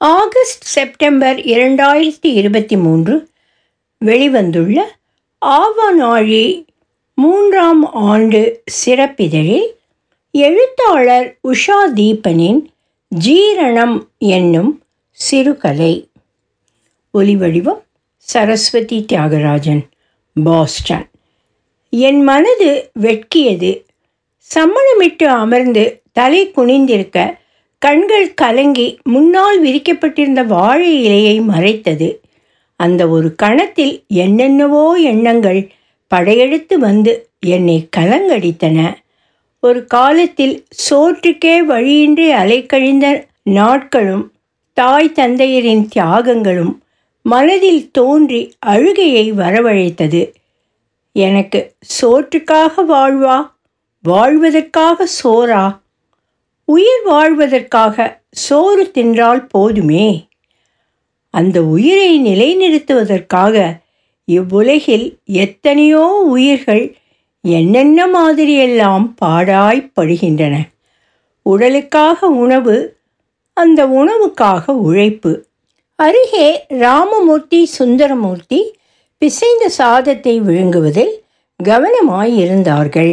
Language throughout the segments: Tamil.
ஆகஸ்ட் செப்டம்பர் இரண்டாயிரத்தி இருபத்தி மூன்று வெளிவந்துள்ள ஆவநாழி மூன்றாம் ஆண்டு சிறப்பிதழில் எழுத்தாளர் உஷா தீபனின் ஜீரணம் என்னும் சிறுகலை ஒலிவடிவம் சரஸ்வதி தியாகராஜன் பாஸ்டன். என் மனது வெட்கியது சம்மணமிட்டு அமர்ந்து தலை குனிந்திருக்க கண்கள் கலங்கி முன்னால் விரிக்கப்பட்டிருந்த வாழை இலையை மறைத்தது. அந்த ஒரு கணத்தில் என்னென்னவோ எண்ணங்கள் படையெடுத்து வந்து என்னை கலங்கடித்தன. ஒரு காலத்தில் சோற்றுக்கே வழியின்றி அலைக்கழிந்த நாட்களும் தாய் தந்தையரின் தியாகங்களும் மனதில் தோன்றி அழுகையை வரவழைத்தது. எனக்கு சோற்றுக்காக வாழ்வா? வாழ்வதற்காக சோறா? உயிர் வாழ்வதற்காக சோறு தின்றால் போதுமே. அந்த உயிரை நிலைநிறுத்துவதற்காக இவ்வுலகில் எத்தனையோ உயிர்கள் என்னென்ன மாதிரியெல்லாம் பாடாய்ப்படுகின்றன. உடலுக்காக உணவு அந்த உணவுக்காக உழைப்பு. அருகே ராமமூர்த்தி சுந்தரமூர்த்தி பிசைந்த சாதத்தை விழுங்குவதில் கவனமாயிருந்தார்கள்.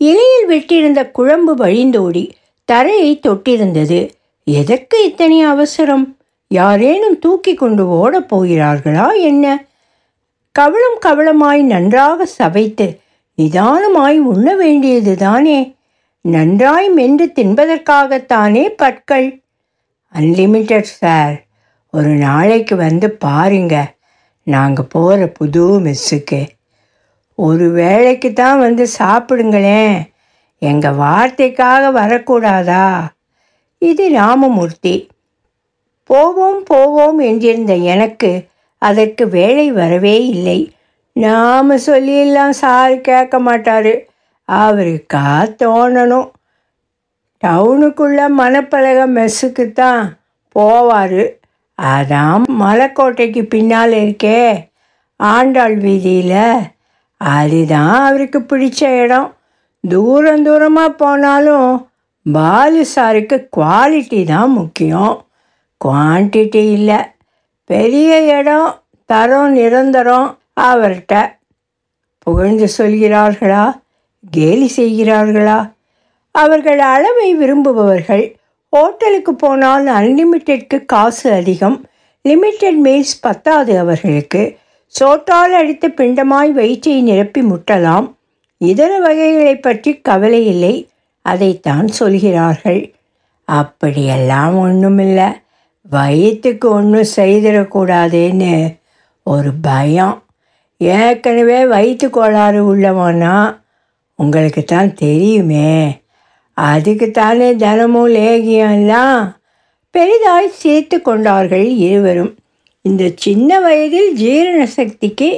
இலையில் வெட்டியிருந்த குழம்பு வழிந்தோடி தரையை தொட்டிருந்தது. எதற்கு இத்தனை அவசரம்? யாரேனும் தூக்கி கொண்டு ஓடப் போகிறார்களா என்ன? கவளம் கவளமாய் நன்றாக சவைத்து நிதானமாய் உண்ண வேண்டியது தானே நன்றாய் மென்று தின்பதற்காகத்தானே பற்கள். அன்லிமிட்டெட் சார் ஒரு நாளைக்கு வந்து பாருங்க. நாங்கள் போகிற புது மெஸ்ஸுக்கு ஒரு வேளைக்கு தான் வந்து சாப்பிடுங்களேன். எங்கள் வார்த்தைக்காக வரக்கூடாதா? இது ராமமூர்த்தி. போவோம் போவோம் என்றிருந்த எனக்கு அதற்கு வேலை வரவே இல்லை. நாம் சொல்லியெல்லாம் சார் கேட்க மாட்டார். அவருக்கா தோணணும் டவுனுக்குள்ளே மணப்பலக மெஸ்ஸுக்கு தான் போவார். அதான் மலைக்கோட்டைக்கு பின்னால் இருக்கே. ஆண்டாள் வீதியில். அதுதான் அவருக்கு பிடிச்ச இடம். தூரம் தூரமாக போனாலும் பாலு சாருக்கு குவாலிட்டி தான் முக்கியம். குவான்டிட்டி இல்லை. பெரிய இடம் தரம் நிரந்தரம். அவர்கிட்ட புகழ்ந்து சொல்கிறார்களா? கேலி செய்கிறார்களா? அவர்கள் அளவை விரும்புபவர்கள். ஹோட்டலுக்கு போனால் அன்லிமிட்டெட்க்கு காசு அதிகம். லிமிட்டெட் மீல்ஸ் பத்தாது அவர்களுக்கு. சோட்டால் அடித்து பிண்டமாய் வயிற்றை நிரப்பி முட்டலாம். இதர வகைகளை பற்றி கவலை இல்லை. அதைத்தான் சொல்கிறார்கள். அப்படியெல்லாம் ஒன்றுமில்லை வயிற்றுக்கு ஒன்றும் செய்திடக்கூடாதுன்னு ஒரு பயம். ஏற்கனவே வயிற்று கோளாறு உள்ளவனா? உங்களுக்கு தான் தெரியுமே. அதுக்கு தானே தினமும் லேகியம் எல்லாம் பெரிதாய் சேர்த்து கொண்டார்கள் இருவரும். இந்த சின்ன வயதில் ஜீரண சக்திக்கு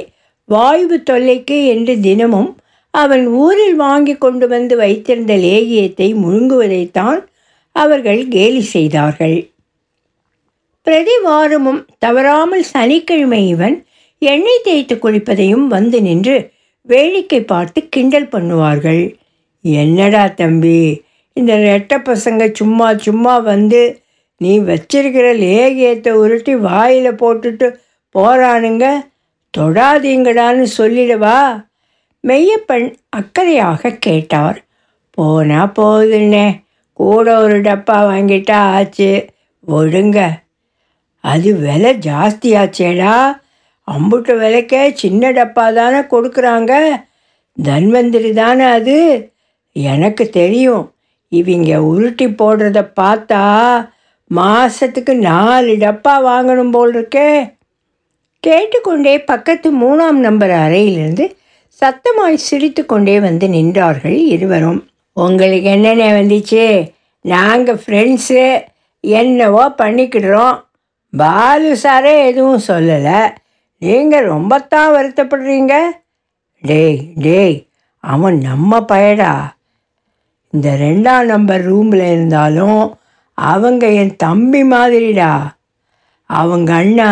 வாய்வு தொல்லைக்கு என்று தினமும் அவன் ஊரில் வாங்கி கொண்டு வந்து வைத்திருந்த லேகியத்தை முழுங்குவதைத்தான் அவர்கள் கேலி செய்தார்கள். பிரதி வாரமும் தவறாமல் சனிக்கிழமை இவன் எண்ணெய் தேய்த்து குளிப்பதையும் வந்து நின்று வேடிக்கை பார்த்து கிண்டல் பண்ணுவார்கள். என்னடா தம்பி இந்த ரெட்டை பசங்க சும்மா சும்மா வந்து நீ வச்சிருக்கிற லேகியத்தை உருட்டி வாயில் போட்டுட்டு போகிறானுங்க தொடாதீங்கடான்னு சொல்லிடவா? மெய்யப்பன் அக்கறையாக கேட்டார். போனா போகுதுன்னே கூட ஒரு டப்பா வாங்கிட்டா ஆச்சு ஒழுங்க. அது விலை ஜாஸ்தியாச்சேடா. அம்புட்டு விலைக்கே சின்ன டப்பா தானே கொடுக்குறாங்க. தன்வந்திரி தானே அது. எனக்கு தெரியும் இவங்க உருட்டி போடுறத பார்த்தா மாதத்துக்கு நாலு டப்பா வாங்கணும் போல் இருக்கே. கேட்டுக்கொண்டே பக்கத்து மூணாம் நம்பர் அறையிலிருந்து சத்தமாய் சிரித்து கொண்டே வந்து நின்றார்கள் இருவரும். உங்களுக்கு என்னென்ன வந்துச்சு? நாங்கள் ஃப்ரெண்ட்ஸு என்னவோ பண்ணிக்கிடுறோம். பாலு சாரே எதுவும் சொல்லலை. நீங்கள் ரொம்பத்தான் வருத்தப்படுறீங்க? டேய் டேய் அவன் நம்ம பயடா. இந்த ரெண்டாம் நம்பர் ரூமில் இருந்தாலும் அவங்க என் தம்பி மாதிரிடா. அவங்க அண்ணா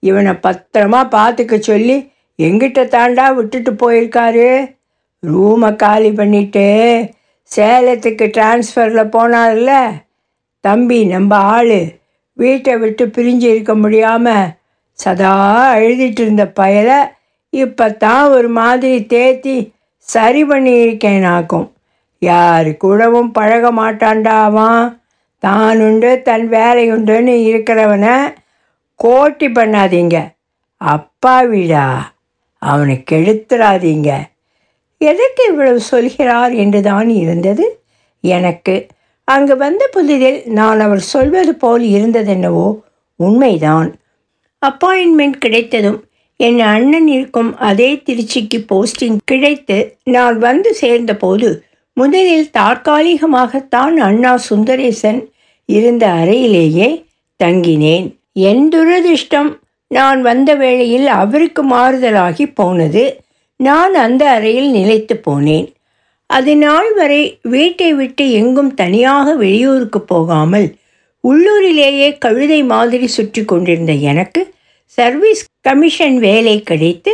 இவனை பத்திரமா பார்த்துக்க சொல்லி எங்கிட்ட தாண்டா விட்டுட்டு போயிருக்காரு? ரூமை காலி பண்ணிட்டு சேலத்துக்கு டிரான்ஸ்ஃபரில் போனார்ல? தம்பி நம்ம ஆள். வீட்டை விட்டு பிரிஞ்சு இருக்க முடியாமல் சதா அழுதிட்டு இருந்த பயலை இப்போ தான் ஒரு மாதிரி தேத்தி சரி பண்ணியிருக்கேனாக்கும் யாரு கூடவும் பழக மாட்டான்டா அவன். உண்டு தன் வேலையுண்டுன்னு இருக்கிறவனை கோட்டி பண்ணாதீங்க. அப்பா வீடா? அவனை கெடுத்துடாதீங்க எதற்கு இவ்வளவு சொல்கிறார் என்றுதான் இருந்தது. எனக்கு அங்கு வந்த புதிதில் நான் அவர் சொல்வது போல் இருந்ததென்னவோ உண்மைதான். அப்பாயின்மெண்ட் கிடைத்ததும் என் அண்ணன் இருக்கும் அதே திருச்சிக்கு போஸ்டிங் கிடைத்து நான் வந்து சேர்ந்தபோது முதலில் தற்காலிகமாகத்தான் அண்ணா சுந்தரேசன் இருந்த அறையிலேயே தங்கினேன். என் துரதிர்ஷ்டம் நான் வந்த வேளையில் அவருக்கு மாறுதலாகி போனது. நான் அந்த அறையில் நிலைத்து போனேன். அது நாள் வரை வீட்டை விட்டு எங்கும் தனியாக வெளியூருக்கு போகாமல் உள்ளூரிலேயே கழுதை மாதிரி சுற்றி கொண்டிருந்த எனக்கு சர்வீஸ் கமிஷன் வேலை கிடைத்து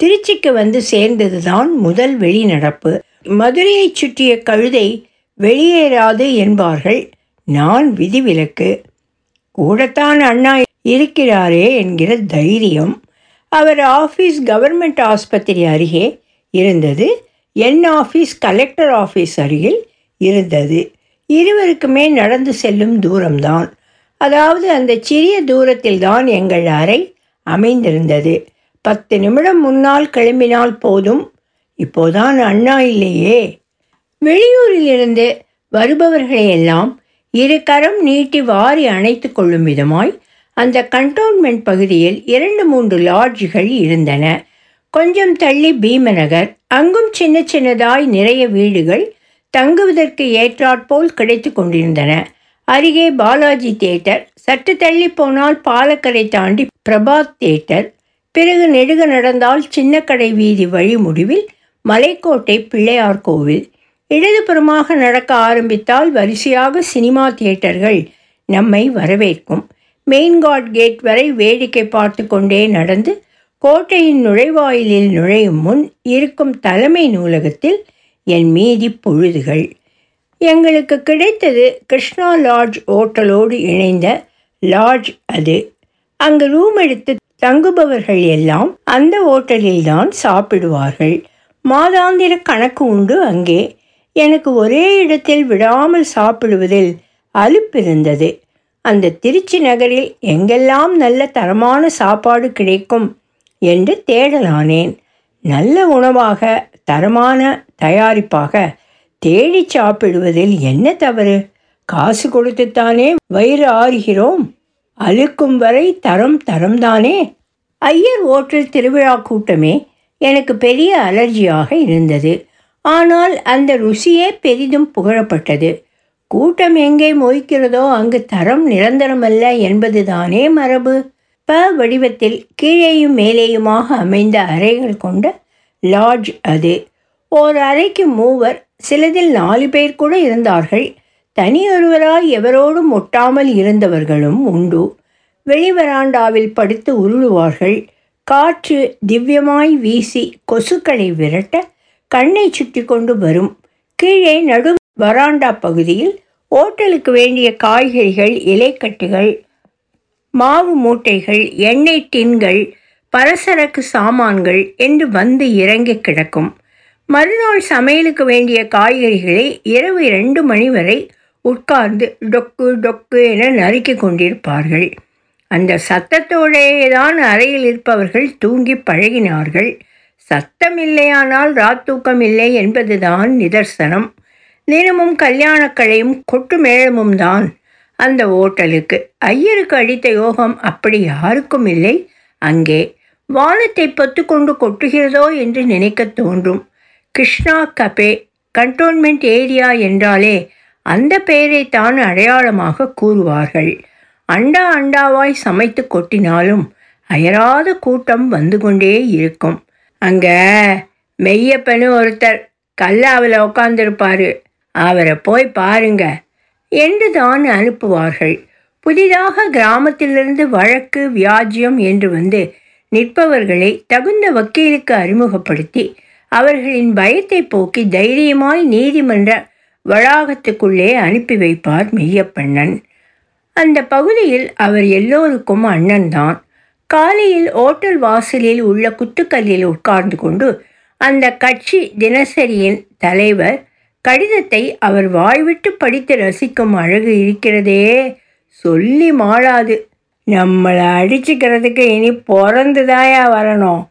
திருச்சிக்கு வந்து சேர்ந்ததுதான் முதல் வெளிநடப்பு. மதுரையை சுற்றிய கழுதை வெளியேறாது என்பார்கள். நான் விதிவிலக்கு. கூடத்தான் அண்ணா இருக்கிறாரே என்கிற தைரியம் அவர் ஆஃபீஸ் கவர்மெண்ட் ஆஸ்பத்திரி அருகே இருந்தது. என் ஆஃபீஸ் கலெக்டர் ஆஃபீஸ் அருகில் இருந்தது. இருவருக்குமே நடந்து செல்லும் தூரம்தான். அதாவது அந்த சிறிய தூரத்தில் தான் எங்கள் அறை அமைந்திருந்தது. பத்து நிமிடம் முன்னால் கிளம்பினால் போதும். இப்போதான் அண்ணா இல்லையே. வெளியூரிலிருந்து வருபவர்களையெல்லாம் இரு கரம் நீட்டி வாரி அணைத்து கொள்ளும் விதமாய் அந்த கண்டோன்மெண்ட் பகுதியில் இரண்டு மூன்று லாட்ஜுகள் இருந்தன. கொஞ்சம் தள்ளி பீமநகர் அங்கும் சின்ன சின்னதாய் நிறைய வீடுகள் தங்குவதற்கு ஏற்றாற்போல் கிடைத்து கொண்டிருந்தன. அருகே பாலாஜி தியேட்டர் சற்று தள்ளி போனால் பாலக்கரை தாண்டி பிரபாத் தியேட்டர் பிறகு நெடுக நடந்தால் சின்னக்கடை வீதி வழி முடிவில் மலைக்கோட்டை பிள்ளையார் கோவில். இடதுபுறமாக நடக்க ஆரம்பித்தால் வரிசையாக சினிமா தியேட்டர்கள் நம்மை வரவேற்கும். மெயின்காட் கேட் வரை வேடிக்கை பார்த்து கொண்டே நடந்து கோட்டையின் நுழைவாயிலில் நுழையும் முன் இருக்கும் தலைமை நூலகத்தில் என் மீதி பொழுதுகள். எங்களுக்கு கிடைத்தது கிருஷ்ணா லாட்ஜ் ஓட்டலோடு இணைந்த லாட்ஜ் அது. அங்கு ரூம் எடுத்து தங்குபவர்கள் எல்லாம் அந்த ஓட்டலில்தான் சாப்பிடுவார்கள். மாதாந்திர கணக்கு உண்டு அங்கே. எனக்கு ஒரே இடத்தில் விடாமல் சாப்பிடுவதில் அலுப்பிருந்தது அந்த திருச்சி நகரில் எங்கெல்லாம் நல்ல தரமான சாப்பாடு கிடைக்கும் என்று தேடலானேன். நல்ல உணவாக தரமான தயாரிப்பாக தேடி சாப்பிடுவதில் என்ன தவறு? காசு கொடுத்துத்தானே வயிறு ஆறுகிறோம்? அழுக்கும் வரை தரம் தரம்தானே? ஐயர் ஓட்டல் திருவிழா கூட்டமே எனக்கு பெரிய அலர்ஜியாக இருந்தது. ஆனால் அந்த ருசியே பெரிதும் புகழப்பட்டது. கூட்டம் எங்கே மொய்க்கிறதோ அங்கு தரம் நிரந்தரமல்ல என்பதுதானே மரபு. ப வடிவத்தில் கீழேயும் மேலேயுமாக அமைந்த அறைகள் கொண்ட லாட்ஜ் அது. ஓர் அறைக்கு மூவர் சிலதில் நாலு பேர் கூட இருந்தார்கள். தனியொருவராய் எவரோடும் ஒட்டாமல் இருந்தவர்களும் உண்டு. வெளிவராண்டாவில் படுத்து உருளுவார்கள். காற்று திவ்யமாய் வீசி கொசுக்களை விரட்ட கண்ணை சுற்றி கொண்டு வரும். கீழே நடு வராண்டா பகுதியில் ஓட்டலுக்கு வேண்டிய காய்கறிகள் இலைக்கட்டுகள் மாவு மூட்டைகள் எண்ணெய் டின்கள் பலசரக்கு சாமான்கள் என்று வந்து இறங்கி கிடக்கும். மறுநாள் சமையலுக்கு வேண்டிய காய்கறிகளை இரவு இரண்டு மணி வரை உட்கார்ந்து டொக்கு டொக்கு என நறுக்கி கொண்டிருப்பார்கள். அந்த சத்தத்தோடே தான் அறையில் இருப்பவர்கள் தூங்கி பழகினார்கள். சத்தம் இல்லையானால் ராத்தூக்கம் இல்லை என்பதுதான் நிதர்சனம். தினமும் கல்யாணக்களையும் கொட்டு மேளமும் தான் அந்த ஓட்டலுக்கு. ஐயருக்கு அடித்த யோகம் அப்படி யாருக்கும் இல்லை. அங்கே வானத்தை பத்து கொண்டு கொட்டுகிறதோ என்று நினைக்க தோன்றும். கிருஷ்ணா கபே கண்டோன்மெண்ட் ஏரியா என்றாலே அந்த பெயரை தான் அடையாளமாக கூறுவார்கள். அண்டா அண்டாவாய் சமைத்து கொட்டினாலும் அயராத கூட்டம் வந்து கொண்டே இருக்கும். அங்கே மெய்யப்பனு ஒருத்தர் கல்லாவில் உட்காந்துருப்பாரு அவரை போய் பாருங்க. என்று தான் அனுப்புவார்கள். புதிதாக கிராமத்திலிருந்து வழக்கு வியாஜ்யம் என்று வந்து நிற்பவர்களை தகுந்த வக்கீலுக்கு அறிமுகப்படுத்தி அவர்களின் பயத்தை போக்கி தைரியமாய் நீதிமன்ற வளாகத்துக்குள்ளே அனுப்பி வைப்பார் மெய்யப்பண்ணன். அந்த பகுதியில் அவர் எல்லோருக்கும் அண்ணன்தான் காலையில் ஓட்டல் வாசலில் உள்ள குத்துக்கல்லில் உட்கார்ந்து கொண்டு அந்த கட்சி தினசரியின் தலைவர் கடிதத்தை அவர் வாய்விட்டு படித்து ரசிக்கும் அழகு இருக்கிறதே. சொல்லி மாளாது. நம்மளை அடிச்சுக்கிறதுக்கு இனி பிறந்துதாயா வரணும்?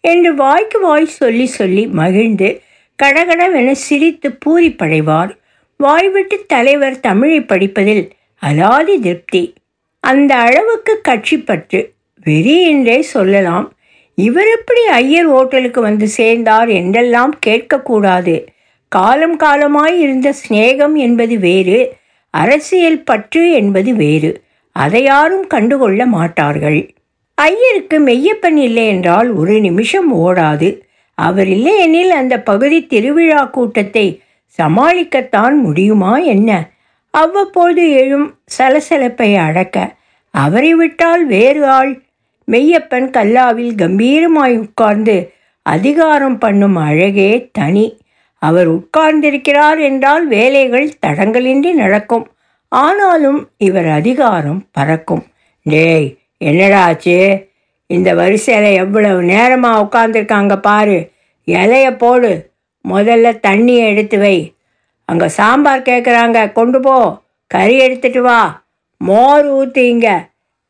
என்று வாய்க்கு வாய் சொல்லி சொல்லி மகிழ்ந்து கடகடவென சிரித்து பூரிப்படைவார். வாய்விட்டு தலைவர் தமிழை படிப்பதில் அலாதி திருப்தி. அந்த அளவுக்கு கட்சி பற்று. வெறி என்றே சொல்லலாம். இவர் எப்படி ஐயர் ஓட்டலுக்கு வந்து சேர்ந்தார் என்றெல்லாம் கேட்கக்கூடாது காலம் காலமாய் இருந்த சிநேகம் என்பது வேறு அரசியல் பற்று என்பது வேறு. அதை யாரும் கண்டுகொள்ள மாட்டார்கள். ஐயருக்கு மெய்யப்பன் இல்லை என்றால் ஒரு நிமிஷம் ஓடாது. அவர் இல்லை எனில் அந்த பகுதி திருவிழா கூட்டத்தை சமாளிக்கத்தான் முடியுமா என்ன? அவ்வப்போது எழும் சலசலப்பை அடக்க அவரை விட்டால் வேறு ஆள். மெய்யப்பன் கல்லாவில் கம்பீரமாய் உட்கார்ந்து அதிகாரம் பண்ணும் அழகே தனி. அவர் உட்கார்ந்திருக்கிறார் என்றால் வேலைகள் தடங்கலின்றி நடக்கும். ஆனாலும் இவர் அதிகாரம் பறக்கும். டேய் என்னடா ஆச்சு? இந்த வரிசையில் எவ்வளவு நேரமாக உட்காந்துருக்காங்க பாரு. இலைய போடு. முதல்ல தண்ணியை எடுத்து வை. அங்கே சாம்பார் கேட்குறாங்க கொண்டு போ. கறி எடுத்துட்டு வா. மோர் ஊற்றிங்க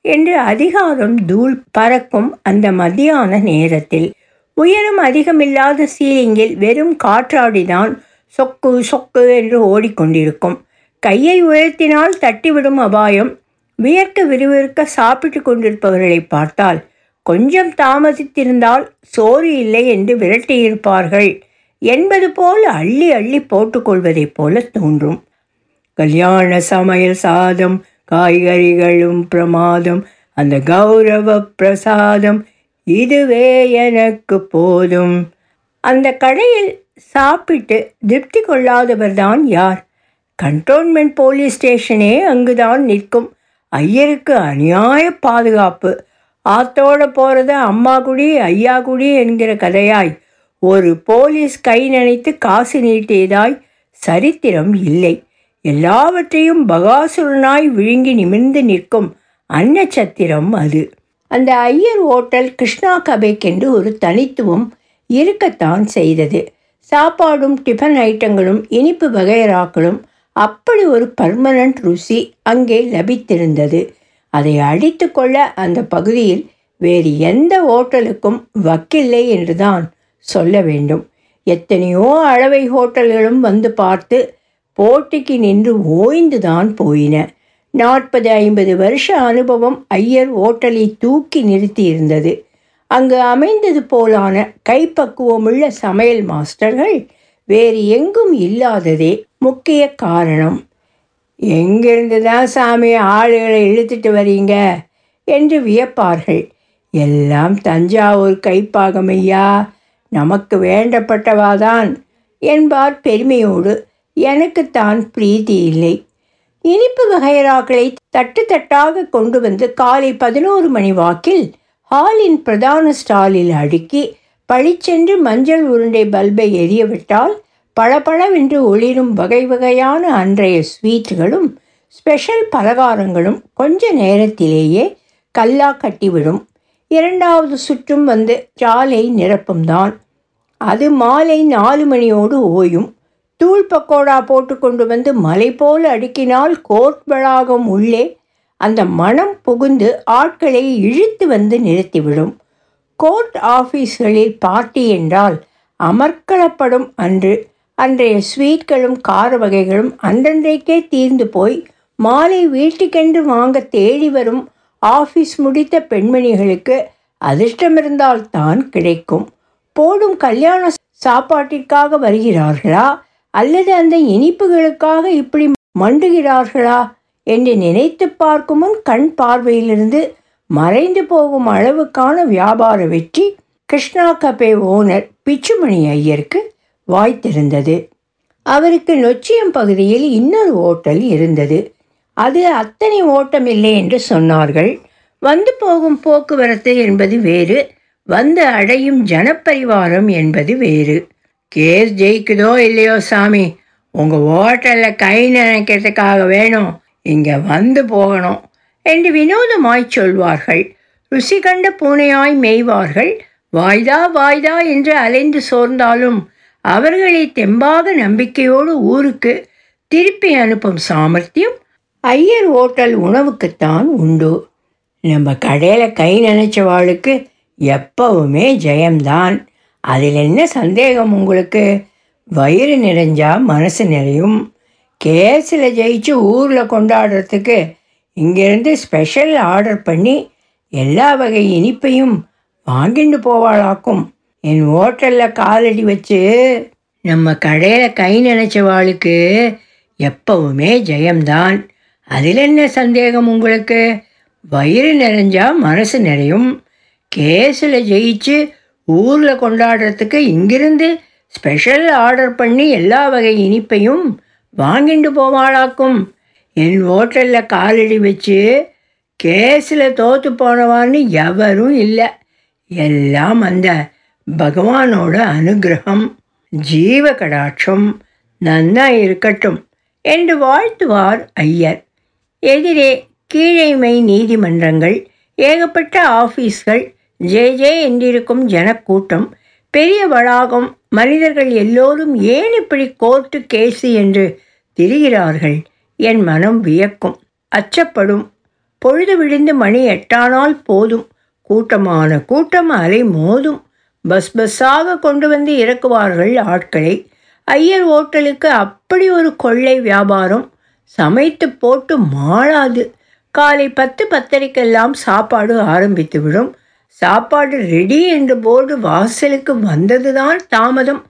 என்று அதிகாரம் தூள் பறக்கும் அந்த மதியான நேரத்தில் உயரம் அதிகமில்லாத சீலிங்கில் வெறும் காற்றாடிதான் சொக்கு சொக்கு என்று ஓடிக்கொண்டிருக்கும். கையை உயர்த்தினால் தட்டிவிடும் அபாயம். வியர்க்க விறுவிறுக்க சாப்பிட்டு கொண்டிருப்பவர்களை பார்த்தால் கொஞ்சம் தாமதித்திருந்தால் சோறு இல்லை என்று விரட்டியிருப்பார்கள். என்பது போல் அள்ளி அள்ளி போட்டுக்கொள்வதைப் போல தோன்றும். கல்யாண சமையல் சாதம் காய்கறிகளும் பிரமாதம் அந்த கௌரவ பிரசாதம் இதுவே எனக்கு போதும். அந்த கடையில் சாப்பிட்டு திருப்தி கொள்ளாதவர் தான் யார்? கண்டோன்மெண்ட் போலீஸ் ஸ்டேஷனே அங்குதான் நிற்கும். ஐயருக்கு அநியாய பாதுகாப்பு. ஆத்தோட போகிறத அம்மா குடி ஐயா குடி என்கிற கதையாய். ஒரு போலீஸ் கை நினைத்து காசு நீட்டியதாய் சரித்திரம் இல்லை. எல்லாவற்றையும் பகாசுரனாய் விழுங்கி நிமிர்ந்து நிற்கும் அன்னச்சத்திரம் அது. அந்த ஐயர் ஓட்டல் கிருஷ்ணா கபேக் என்று ஒரு தனித்துவம் இருக்கத்தான் செய்தது. சாப்பாடும் டிஃபன் ஐட்டங்களும் இனிப்பு வகைராக்களும் அப்படி ஒரு பர்மனண்ட் ருசி அங்கே லபித்திருந்தது. அதை அடித்து கொள்ள அந்த பகுதியில் வேறு எந்த ஓட்டலுக்கும் வக்கில்லை என்றுதான் சொல்ல வேண்டும். எத்தனையோ அளவை ஹோட்டல்களும் வந்து பார்த்து போட்டிக்கு நின்று ஓய்ந்துதான் போயின. நாற்பது ஐம்பது வருஷ அனுபவம் ஐயர் ஓட்டலை தூக்கி நிறுத்தியிருந்தது. அங்கு அமைந்தது போலான கைப்பக்குவமுள்ள சமையல் மாஸ்டர்கள் வேறு எங்கும் இல்லாததே முக்கிய காரணம். எங்கிருந்து தான் சாமி ஆளுகளை இழுத்துட்டு வரீங்க? என்று வியப்பார்கள். எல்லாம் தஞ்சாவூர் கைப்பாகம் ஐயா. நமக்கு வேண்டப்பட்டவாதான். என்பார் பெருமையோடு. எனக்குத்தான் பிரீதி இல்லை. இனிப்பு வகைராக்களை தட்டு தட்டாக கொண்டு வந்து காலை பதினோரு மணி வாக்கில் ஹாலின் பிரதான ஸ்டாலில் அடுக்கி பளிச்சென்று மஞ்சள் உருண்டை பல்பை எரியவிட்டால் பளபளவென்று ஒளிரும் வகை வகையான அன்றைய ஸ்வீட்டுகளும் ஸ்பெஷல் பலகாரங்களும் கொஞ்ச நேரத்திலேயே கல்லா கட்டிவிடும். இரண்டாவது சுற்றும் வந்து ஜாலை நிரப்பும் தான் அது மாலை நாலு மணியோடு ஓயும். தூள் பக்கோடா போட்டு கொண்டு வந்து மலை போல் அடுக்கினால் கோர்ட் வளாகம் உள்ளே அந்த மனம் புகுந்து ஆட்களை இழுத்து வந்து நிறுத்திவிடும். கோர்ட் ஆஃபீஸ்களில் பார்ட்டி என்றால் அமர்க்களப்படும் அன்று அன்றைய ஸ்வீட்களும் கார வகைகளும் அன்றன்றைக்கே தீர்ந்து போய் மாலை வீட்டுக்கென்று வாங்க தேடி வரும் ஆஃபீஸ் முடித்த பெண்மணிகளுக்கு அதிர்ஷ்டமிருந்தால் தான் கிடைக்கும். போடும் கல்யாண சாப்பாட்டிற்காக வருகிறார்களா? அல்லது அந்த இனிப்புகளுக்காக இப்படி மண்டுகிறார்களா என்று நினைத்து பார்க்கும் முன் கண் பார்வையிலிருந்து மறைந்து போகும் அளவுக்கான வியாபார வெற்றி கிருஷ்ணா கபே ஓனர் பிச்சுமணி ஐயருக்கு வாய்த்திருந்தது. அவருக்கு நொச்சியம் பகுதியில் இன்னொரு ஓட்டல் இருந்தது. அது அத்தனை ஓட்டம் இல்லை என்று சொன்னார்கள். வந்து போகும் போக்குவரத்து என்பது வேறு வந்து அடையும் ஜனப்பரிவாரம் என்பது வேறு. கேஸ் ஜெயிக்குதோ இல்லையோ சாமி உங்கள் ஹோட்டலில் கை நினைக்கிறதுக்காக வேணும். இங்கே வந்து போகணும் என்று வினோதமாய் சொல்வார்கள். ருசி கண்ட பூனையாய் மேய்வார்கள். வாய்தா வாய்தா என்று அலைந்து சோர்ந்தாலும் அவர்களை தெம்பாக நம்பிக்கையோடு ஊருக்கு திருப்பி அனுப்பும் சாமர்த்தியம் ஐயர் ஓட்டல் உணவுக்குத்தான் உண்டு. நம்ம கடையில் கை நினைச்சவாளுக்கு எப்பவுமே ஜெயம்தான். அதில் என்ன சந்தேகம் உங்களுக்கு? வயிறு நிறைஞ்சா மனசு நிறையும். கேஸில் ஜெயிச்சு ஊரில் கொண்டாடுறதுக்கு இங்கேருந்து ஸ்பெஷல் ஆர்டர் பண்ணி எல்லா வகை இனிப்பையும் வாங்கிட்டு போவாளாக்கும். என் ஹோட்டலில் காலடி வச்சு நம்ம கடையில் கை நினைச்சவாளுக்கு எப்பவுமே ஜெயம்தான். அதில் என்ன சந்தேகம் உங்களுக்கு? வயிறு நிறைஞ்சா மனசு நிறையும். கேஸில் ஜெயிச்சு ஊரில் கொண்டாடுறதுக்கு இங்கிருந்து ஸ்பெஷல் ஆர்டர் பண்ணி எல்லா வகை இனிப்பையும் வாங்கிட்டு போவாளாக்கும். என் ஹோட்டலில் காலடி வச்சு கேஸில் தோற்று போனவான்னு எவரும் இல்லை. எல்லாம் அந்த பகவானோட அனுகிரகம் ஜீவ கடாட்சம் நன்னா இருக்கட்டும் என்று வாழ்த்துவார் ஐயர். எதிரே கீழைமை நீதிமன்றங்கள் ஏகப்பட்ட ஆஃபீஸ்கள் ஜே ஜே என்றிருக்கும் ஜனக்கூட்டம் பெரிய வளாகம் மனிதர்கள் எல்லோரும் ஏன் இப்படி கோர்ட்டு கேஸு என்று திரிகிறார்கள்? என் மனம் வியக்கும் அச்சப்படும். பொழுது விழுந்து மணி எட்டானால் போதும். கூட்டமான கூட்டம் அலை மோதும். பஸ் பஸ்ஸாக கொண்டு வந்து இறக்குவார்கள் ஆட்களை. ஐயர் ஓட்டலுக்கு அப்படி ஒரு கொள்ளை வியாபாரம் சமைத்து போட்டு மாளாது. காலை பத்து பத்தரைக்கெல்லாம் சாப்பாடு ஆரம்பித்துவிடும். சாப்பாடு ரெடி என்று போர்டு வாசலுக்கு வந்ததுதான் தாமதம்.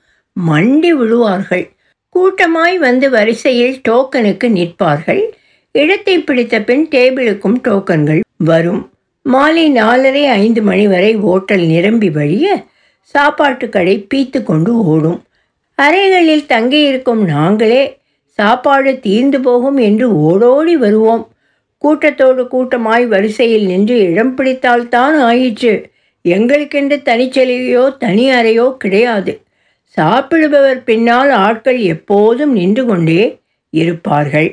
மண்டி விழுவார்கள். கூட்டமாய் வந்து வரிசையில் டோக்கனுக்கு நிற்பார்கள். இடத்தை பிடித்த பின் டேபிளுக்கும் டோக்கன்கள் வரும். மாலை நாலரை ஐந்து மணி வரை ஓட்டல் நிரம்பி வழிய சாப்பாட்டு கடை பீத்து கொண்டு ஓடும். அறைகளில் தங்கியிருக்கும் நாங்களே சாப்பாடு தீர்ந்து போகும் என்று ஓடோடி வருவோம். கூட்டத்தோடு கூட்டமாய் வரிசையில் நின்று இடம் பிடித்தால்தான் ஆயிற்று. எங்களுக்கென்று தனிச்சலுகையோ தனி அறையோ கிடையாது. சாப்பிடுபவர் பின்னால் ஆட்கள் எப்போதும் நின்று கொண்டே இருப்பார்கள்.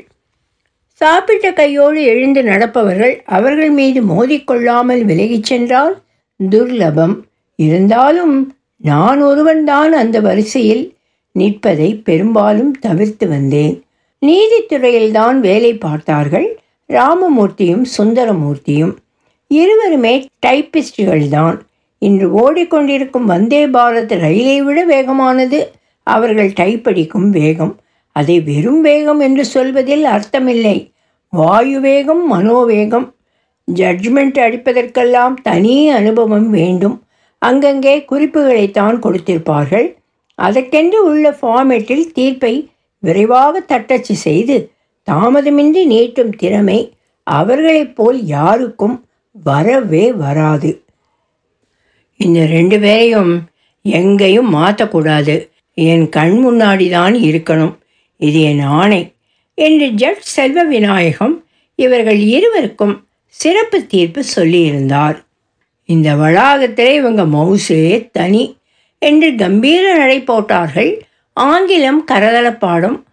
சாப்பிட்ட கையோடு எழுந்து நடப்பவர்கள் அவர்கள் மீது மோதிக்கொள்ளாமல் விலகிச் சென்றால் துர்லபம். இருந்தாலும் நான் ஒருவன்தான் அந்த வரிசையில் நிற்பதை பெரும்பாலும் தவிர்த்து வந்தேன். நீதித்துறையில்தான் வேலை பார்த்தார்கள். ராமமூர்த்தியும் சுந்தரமூர்த்தியும் இருவருமே டைப்பிஸ்டுகள்தான் இன்று ஓடிக்கொண்டிருக்கும் வந்தே பாரத் ரயிலை விட வேகமானது. அவர்கள் டைப் அடிக்கும் வேகம். அதை வெறும் வேகம் என்று சொல்வதில் அர்த்தமில்லை. வாயு வேகம் மனோவேகம். ஜட்ஜ்மெண்ட் அடிப்பதற்கெல்லாம் தனி அனுபவம் வேண்டும். அங்கங்கே குறிப்புகளைத்தான் கொடுத்திருப்பார்கள். அதற்கென்று உள்ள ஃபார்மேட்டில் தீர்ப்பை விரைவாக தட்டச்சு செய்து தாமதமின்றி நீட்டும் திறமை அவர்களைப் போல் யாருக்கும் வரவே வராது. இந்த ரெண்டு பேரையும் எங்கேயும் மாற்றக்கூடாது. என் கண் முன்னாடி தான் இருக்கணும். இது என் ஆணை. என்று ஜட் செல்வ விநாயகம் இவர்கள் இருவருக்கும் சிறப்பு தீர்ப்பு சொல்லியிருந்தார். இந்த வளாகத்திலே இவங்க மவுசே தனி என்று கம்பீர நடை போட்டார்கள் ஆங்கிலம் கரதளப்பாடும்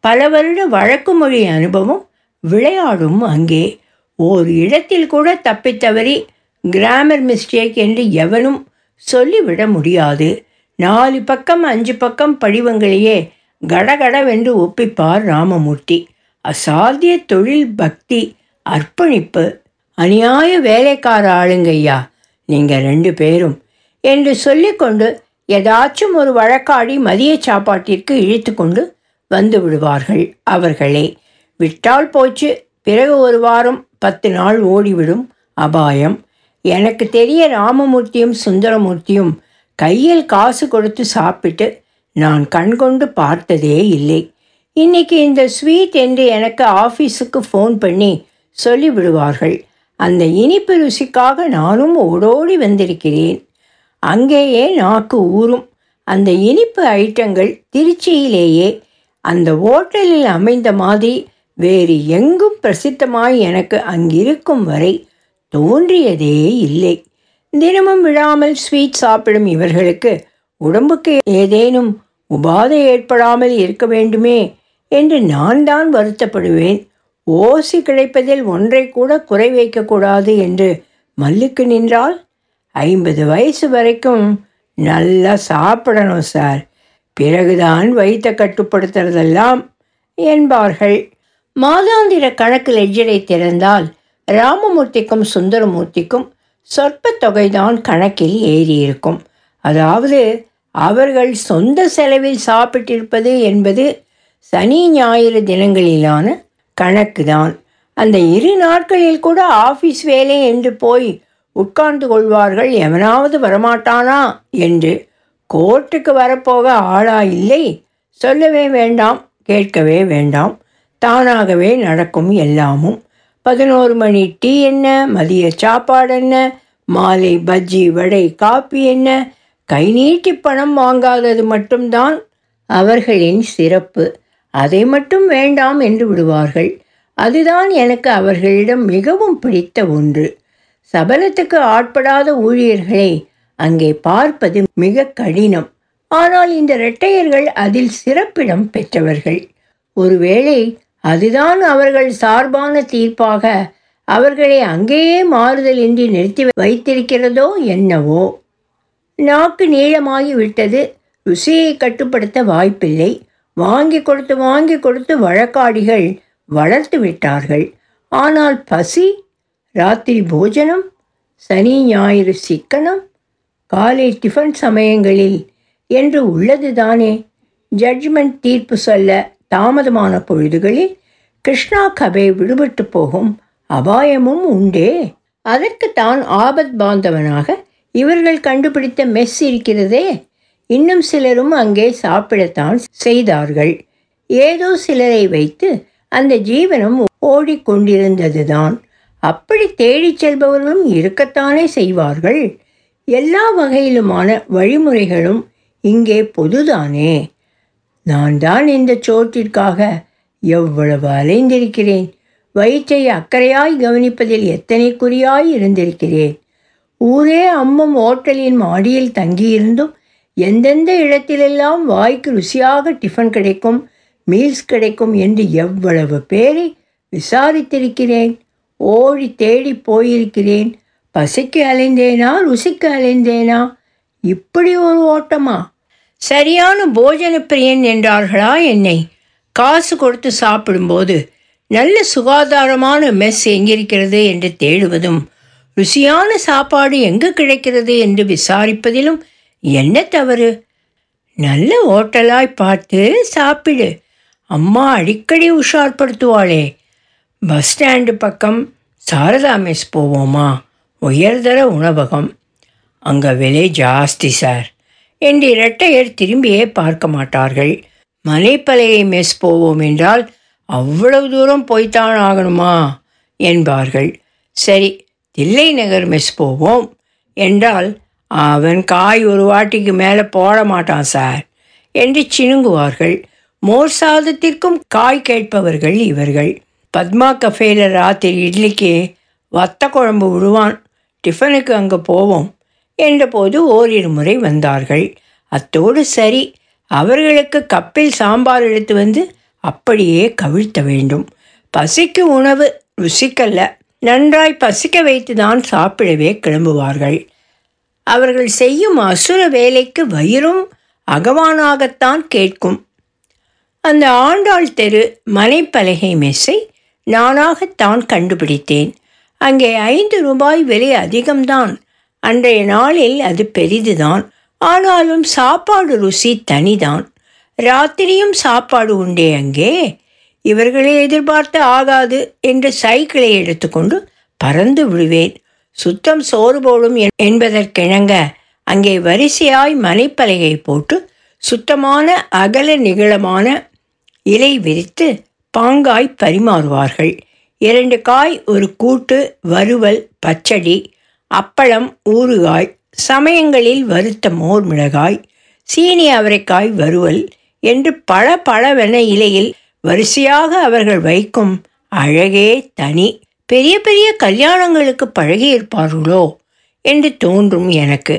பல வருட வழக்கு மொழி அனுபவம் விளையாடும் அங்கே. ஓர் இடத்தில் கூட தப்பித்தவறி கிராமர் மிஸ்டேக் என்று எவனும் சொல்லிவிட முடியாது. நாலு பக்கம் அஞ்சு பக்கம் படிவங்களையே கடகடவென்று ஒப்பிப்பார் ராமமூர்த்தி. அசாத்திய தொழில் பக்தி அர்ப்பணிப்பு அநியாய வேலைக்கார ஆளுங்கய்யா நீங்கள் ரெண்டு பேரும் என்று சொல்லிக்கொண்டு ஏதாச்சும் ஒரு வழக்காடி மதிய சாப்பாட்டிற்கு இழுத்து கொண்டு வந்து விடுவார்கள் அவர்களே. விட்டால் போச்சு பிறகு ஒரு வாரம் பத்து நாள் ஓடிவிடும் அபாயம். எனக்கு தெரிய ராமமூர்த்தியும் சுந்தரமூர்த்தியும் கையில் காசு கொடுத்து சாப்பிட்டு நான் கண்கொண்டு பார்த்ததே இல்லை. இன்னைக்கு இந்த ஸ்வீட் என்று எனக்கு ஆஃபீஸுக்கு ஃபோன் பண்ணி சொல்லிவிடுவார்கள் அந்த இனிப்பு ருசிக்காக நானும் ஓடோடி வந்திருக்கிறேன். அங்கேயே நாக்கு ஊறும். அந்த இனிப்பு ஐட்டங்கள் திருச்சியிலேயே அந்த ஓட்டலில் அமைந்த மாதிரி வேறு எங்கும் பிரசித்தமாய் எனக்கு அங்கிருக்கும் வரை தோன்றியதே இல்லை. தினமும் விழாமல் ஸ்வீட் சாப்பிடும் இவர்களுக்கு உடம்புக்கு ஏதேனும் உபாதை ஏற்படாமல் இருக்க வேண்டுமே என்று நான் தான் வருத்தப்படுவேன். ஓசி கிடைப்பதில் ஒன்றை கூட குறை வைக்கக்கூடாது என்று மல்லுக்கு நின்றால் ஐம்பது வயசு வரைக்கும் நல்லா சாப்பிடணும் சார். பிறகுதான் வைத்த கட்டுப்படுத்துறதெல்லாம் என்பார்கள். மாதாந்திர கணக்கு லெஜரை திறந்தால் ராமமூர்த்திக்கும் சுந்தரமூர்த்திக்கும் சொற்ப தொகைதான் கணக்கில் ஏறியிருக்கும். அதாவது அவர்கள் சொந்த செலவில் சாப்பிட்டிருப்பது என்பது சனி ஞாயிறு தினங்களிலான கணக்கு தான் அந்த இரு நாட்களில் கூட ஆஃபீஸ் வேலை என்று போய் உட்கார்ந்து கொள்வார்கள் எவனாவது வரமாட்டானா என்று. கோர்ட்டுக்கு வரப்போக ஆளா இல்லை. சொல்லவே வேண்டாம் கேட்கவே வேண்டாம். தானாகவே நடக்கும் எல்லாமும். பதினோரு மணி டீ என்ன? மதிய சாப்பாடு என்ன? மாலை பஜ்ஜி வடை காப்பி என்ன? கை நீட்டி பணம் வாங்காதது மட்டும்தான் அவர்களின் சிறப்பு. அதை மட்டும் வேண்டாம் என்று விடுவார்கள். அதுதான் எனக்கு அவர்களிடம் மிகவும் பிடித்த ஒன்று. சபலத்துக்கு ஆட்படாத ஊழியர்களை அங்கே பார்ப்பது மிக கடினம். ஆனால் இந்த இரட்டையர்கள் அதில் சிறப்பிடம் பெற்றவர்கள். ஒருவேளை அதுதான் அவர்கள் சார்பான தீர்ப்பாக அவர்களை அங்கேயே மாறுதலின்றி நிறுத்தி வைத்திருக்கிறதோ என்னவோ. நாக்கு நீளமாகி விட்டது. ருசியை கட்டுப்படுத்த வாய்ப்பில்லை. வாங்கி கொடுத்து வாங்கி கொடுத்து வழக்காடிகள் வளர்த்து விட்டார்கள். ஆனால் பசி ராத்திரி போஜனம் சனி ஞாயிறு சிக்கனம் காலை டிஃபன் சமயங்களில் என்று உள்ளது தானே ஜட்ஜ்மெண்ட் தீர்ப்பு சொல்ல தாமதமான பொழுதுகளில் கிருஷ்ணா கபே விடுபட்டு போகும் அபாயமும் உண்டே. அதற்கு தான் ஆபத் பாந்தவனாக இவர்கள் கண்டுபிடித்த மெஸ் இருக்கிறதே. இன்னும் சிலரும் அங்கே சாப்பிடத்தான் செய்தார்கள். ஏதோ சிலரை வைத்து அந்த ஜீவனம் ஓடிக்கொண்டிருந்ததுதான். அப்படி தேடிச் செல்பவர்களும் இருக்கத்தானே செய்வார்கள்? எல்லா வகையிலுமான வழிமுறைகளும் இங்கே பொதுதானே. நான் தான் இந்த சோற்றிற்காக எவ்வளவு அலைந்திருக்கிறேன். வயிற்றை அக்கறையாய் கவனிப்பதில் எத்தனை குறியாய் இருந்திருக்கிறேன். ஊரே அம்மும் ஓட்டலின் மாடியில் தங்கியிருந்தும் எந்தெந்த இடத்திலெல்லாம் வாய்க்கு ருசியாக டிஃபன் கிடைக்கும் மீல்ஸ் கிடைக்கும் என்று எவ்வளவு பேரை விசாரித்திருக்கிறேன். ஓடி தேடி போயிருக்கிறேன். பசிக்கு அலைந்தேனா ருசிக்கு அலைந்தேனா இப்படி ஒரு ஓட்டமா? சரியான போஜன பிரியன் என்றார்களா என்னை? காசு கொடுத்து சாப்பிடும்போது நல்ல சுகாதாரமான மெஸ் எங்கிருக்கிறது என்று தேடுவதும் ருசியான சாப்பாடு எங்கு கிடைக்கிறது என்று விசாரிப்பதிலும் என்ன தவறு? நல்ல ஹோட்டலாய் பார்த்து சாப்பிடு. அம்மா அடிக்கடி உஷார்படுத்துவாளே. பஸ் ஸ்டாண்டு பக்கம் சாரதா மெஸ் போவோமா? உயர்தர உணவகம். அங்கே விலை ஜாஸ்தி சார். என்று இரட்டையர் திரும்பியே பார்க்க மாட்டார்கள். மலைப்பலையை மெஸ் போவோம் என்றால் அவ்வளவு தூரம் போய்த்தான் ஆகணுமா? என்பார்கள். சரி தில்லை நகர் மெஸ் போவோம் என்றால் அவன் காய் ஒரு வாட்டிக்கு மேலே போட மாட்டான் சார் என்று சினுங்குவார்கள். மோர் சாதத்திற்கும் காய் கேட்பவர்கள் இவர்கள். பத்மா கஃபேல ராத்திரி இட்லிக்கு வத்த குழம்பு விடுவான். டிஃபனுக்கு அங்கே போவோம் என்றபோது ஓரிரு முறை வந்தார்கள். அத்தோடு சரி அவர்களுக்கு கப்பில் சாம்பார் எடுத்து வந்து அப்படியே கவிழ்த்த வேண்டும். பசிக்கு உணவு ருசிக்கல்ல நன்றாய் பசிக்க வைத்து தான் சாப்பிடவே கிளம்புவார்கள். அவர்கள் செய்யும் அசுர வேலைக்கு வயிறும் அகவானாகத்தான் கேட்கும். அந்த ஆண்டாள் தெரு மலைப்பலகை மெஸ்ஸை நானாகத்தான் கண்டுபிடித்தேன். அங்கே ஐந்து ரூபாய் விலை அதிகம்தான். அன்றைய நாளில் அது பெரிதுதான். ஆனாலும் சாப்பாடு ருசி தனிதான். ராத்திரியும் சாப்பாடு உண்டே அங்கே? இவர்களை எதிர்பார்த்து ஆகாது என்று சைக்கிளை எடுத்துக்கொண்டு பறந்து விடுவேன். சுத்தம் சோறு போடும் என்பதற்கிணங்க அங்கே வரிசையாய் மனைப்பலகை போட்டு சுத்தமான அகல நிகழமான இலை விரித்து பாங்காய் பரிமாறுவார்கள். இரண்டு காய் ஒரு கூட்டு வறுவல் பச்சடி அப்பளம் ஊறுகாய் சமயங்களில் வறுத்த மோர் மிளகாய் சீனி அவரைக்காய் வறுவல் என்று பல பலவென இலையில் வரிசையாக அவர்கள் வைக்கும் அழகே தனி. பெரிய பெரிய கல்யாணங்களுக்கு பழகியிருப்பார்களோ என்று தோன்றும் எனக்கு.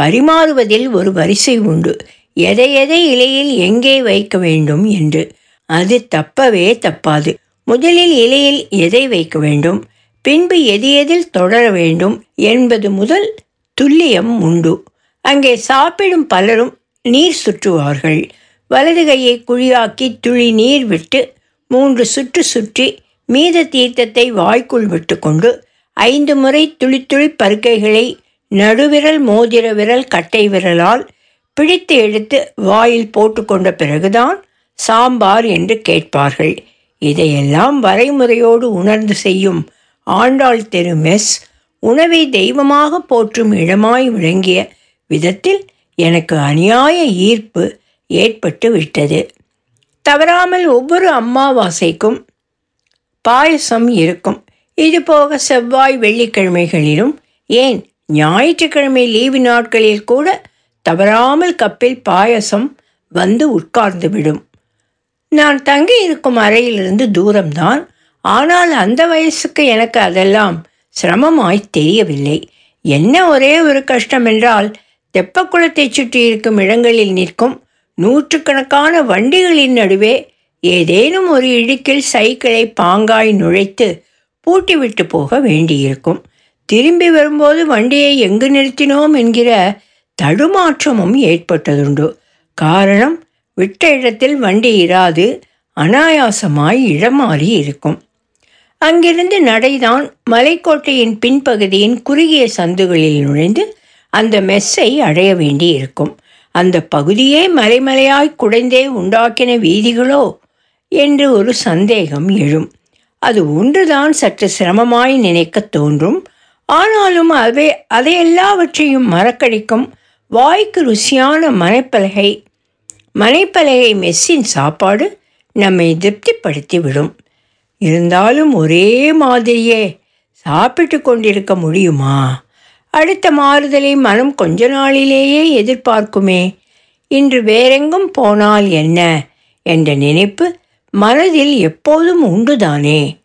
பரிமாறுவதில் ஒரு வரிசை உண்டு. எதை எதை இலையில் எங்கே வைக்க வேண்டும் என்று. அது தப்பவே தப்பாது. முதலில் இலையில் எதை வைக்க வேண்டும்? பின்பு எது எதில் தொடர வேண்டும்? என்பது முதல் துல்லியம் உண்டு. அங்கே சாப்பிடும் பலரும் நீர் சுற்றுவார்கள். வலது கையை குழியாக்கி துளி நீர் விட்டு மூன்று சுற்று சுற்றி மீத தீர்த்தத்தை வாய்க்குள் விட்டுக்கொண்டு ஐந்து முறை துளித்துளி பருக்கைகளை நடுவிரல் மோதிர விரல் கட்டை விரலால் பிடித்து எடுத்து வாயில் போட்டுக்கொண்ட பிறகுதான் சாம்பார் என்று கேட்பார்கள். இதையெல்லாம் வரைமுறையோடு உணர்ந்து செய்யும் ஆண்டாள் தெரு மெஸ் உணவை தெய்வமாக போற்றும் இடமாய் விளங்கிய விதத்தில் எனக்கு அநியாய ஈர்ப்பு ஏற்பட்டு விட்டது. தவறாமல் ஒவ்வொரு அம்மாவாசைக்கும் பாயசம் இருக்கும். இது போக செவ்வாய் வெள்ளிக்கிழமைகளிலும் ஏன் ஞாயிற்றுக்கிழமை லீவு நாட்களில் கூட தவறாமல் கப்பில் பாயசம் வந்து உட்கார்ந்துவிடும். நான் தங்கி இருக்கும் அறையிலிருந்து தூரம்தான். ஆனால் அந்த வயசுக்கு எனக்கு அதெல்லாம் சிரமமாய் தெரியவில்லை. என்ன ஒரே ஒரு கஷ்டம் என்றால் தெப்பக்குளத்தை சுற்றி இருக்கும் இடங்களில் நிற்கும் நூற்றுக்கணக்கான வண்டிகளின் நடுவே ஏதேனும் ஒரு இடுக்கில் சைக்கிளை பாங்காய் நுழைத்து பூட்டிவிட்டு போக வேண்டியிருக்கும். திரும்பி வரும்போது வண்டியை எங்கு நிறுத்தினோம் என்கிற தடுமாற்றமும் ஏற்பட்டதுண்டு. காரணம் விட்ட இடத்தில் வண்டி இராது அனாயாசமாய் இடமாறி இருக்கும். அங்கிருந்து நடைதான் மலைக்கோட்டையின் பின்பகுதியின் குறுகிய சந்துகளில் நுழைந்து அந்த மெஸ்ஸை அடைய வேண்டி இருக்கும் அந்த பகுதியே மலைமலையாய் குடைந்தே உண்டாக்கின வீதிகளோ? என்று ஒரு சந்தேகம் எழும். அது ஒன்றுதான் சற்று சிரமமாய் நினைக்க தோன்றும். ஆனாலும் அவை அதையெல்லாவற்றையும் மறக்கடிக்கும். வாய்க்கு ருசியான மனைப்பலகை மலைப்பலகை மெஸ்ஸின் சாப்பாடு நம்மை திருப்திப்படுத்தி விடும் இருந்தாலும் ஒரே மாதிரியே சாப்பிட்டு கொண்டிருக்க முடியுமா? அடுத்த மாறுதலை மனம் கொஞ்ச நாளிலேயே எதிர்பார்க்குமே. இன்று வேறெங்கும் போனால் என்ன? என்ற நினைப்பு மனதில் எப்போதும் உண்டுதானே?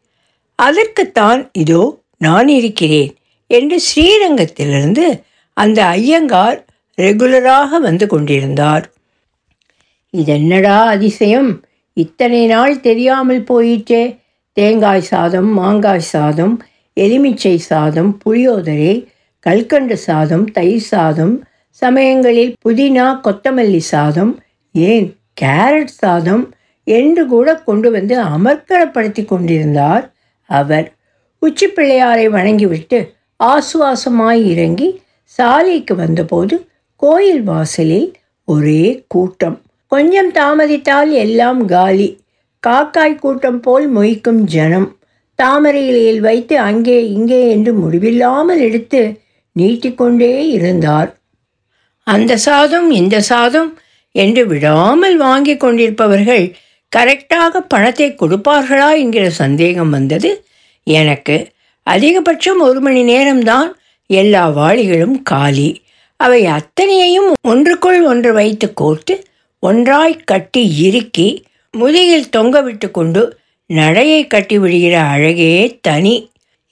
அதற்குத்தான் இதோ நான் இருக்கிறேன் என்று ஸ்ரீரங்கத்திலிருந்து அந்த ஐயங்கார் ரெகுலராக வந்து கொண்டிருந்தார். இதென்னடா அதிசயம்? இத்தனை நாள் தெரியாமல் போயிற்றே. தேங்காய் சாதம் மாங்காய் சாதம் எலுமிச்சை சாதம் புளியோதரை கல்கண்டு சாதம் தயிர் சாதம் சமயங்களில் புதினா கொத்தமல்லி சாதம் ஏன் கேரட் சாதம் என்று கூட கொண்டு வந்து அமர்க்கலப்படுத்தி கொண்டிருந்தார் அவர். உச்சி பிள்ளையாரை வணங்கிவிட்டு ஆசுவாசமாய் இறங்கி சாலைக்கு வந்தபோது கோயில் வாசலில் ஒரே கூட்டம். கொஞ்சம் தாமதித்தால் எல்லாம் காலி. காக்காய் கூட்டம் போல் மொய்க்கும் ஜனம். தாமரை இலையில் வைத்து அங்கே இங்கே என்று முடிவில்லாமல் எடுத்து நீட்டிக்கொண்டே இருந்தார். அந்த சாதம் இந்த சாதம் என்று விடாமல் வாங்கி கொண்டிருப்பவர்கள் கரெக்டாக பணத்தை கொடுப்பார்களா என்கிற சந்தேகம் வந்தது. எனக்கு அதிகபட்சம் ஒரு மணி நேரம்தான் எல்லா வாளிகளும் காலி. அவை அத்தனையையும் ஒன்றுக்குள் ஒன்று வைத்து கோர்த்து ஒன்றாய் கட்டி இறுக்கி முதுகில் தொங்கவிட்டு கொண்டு நடையை கட்டி விடுகிற அழகே தனி.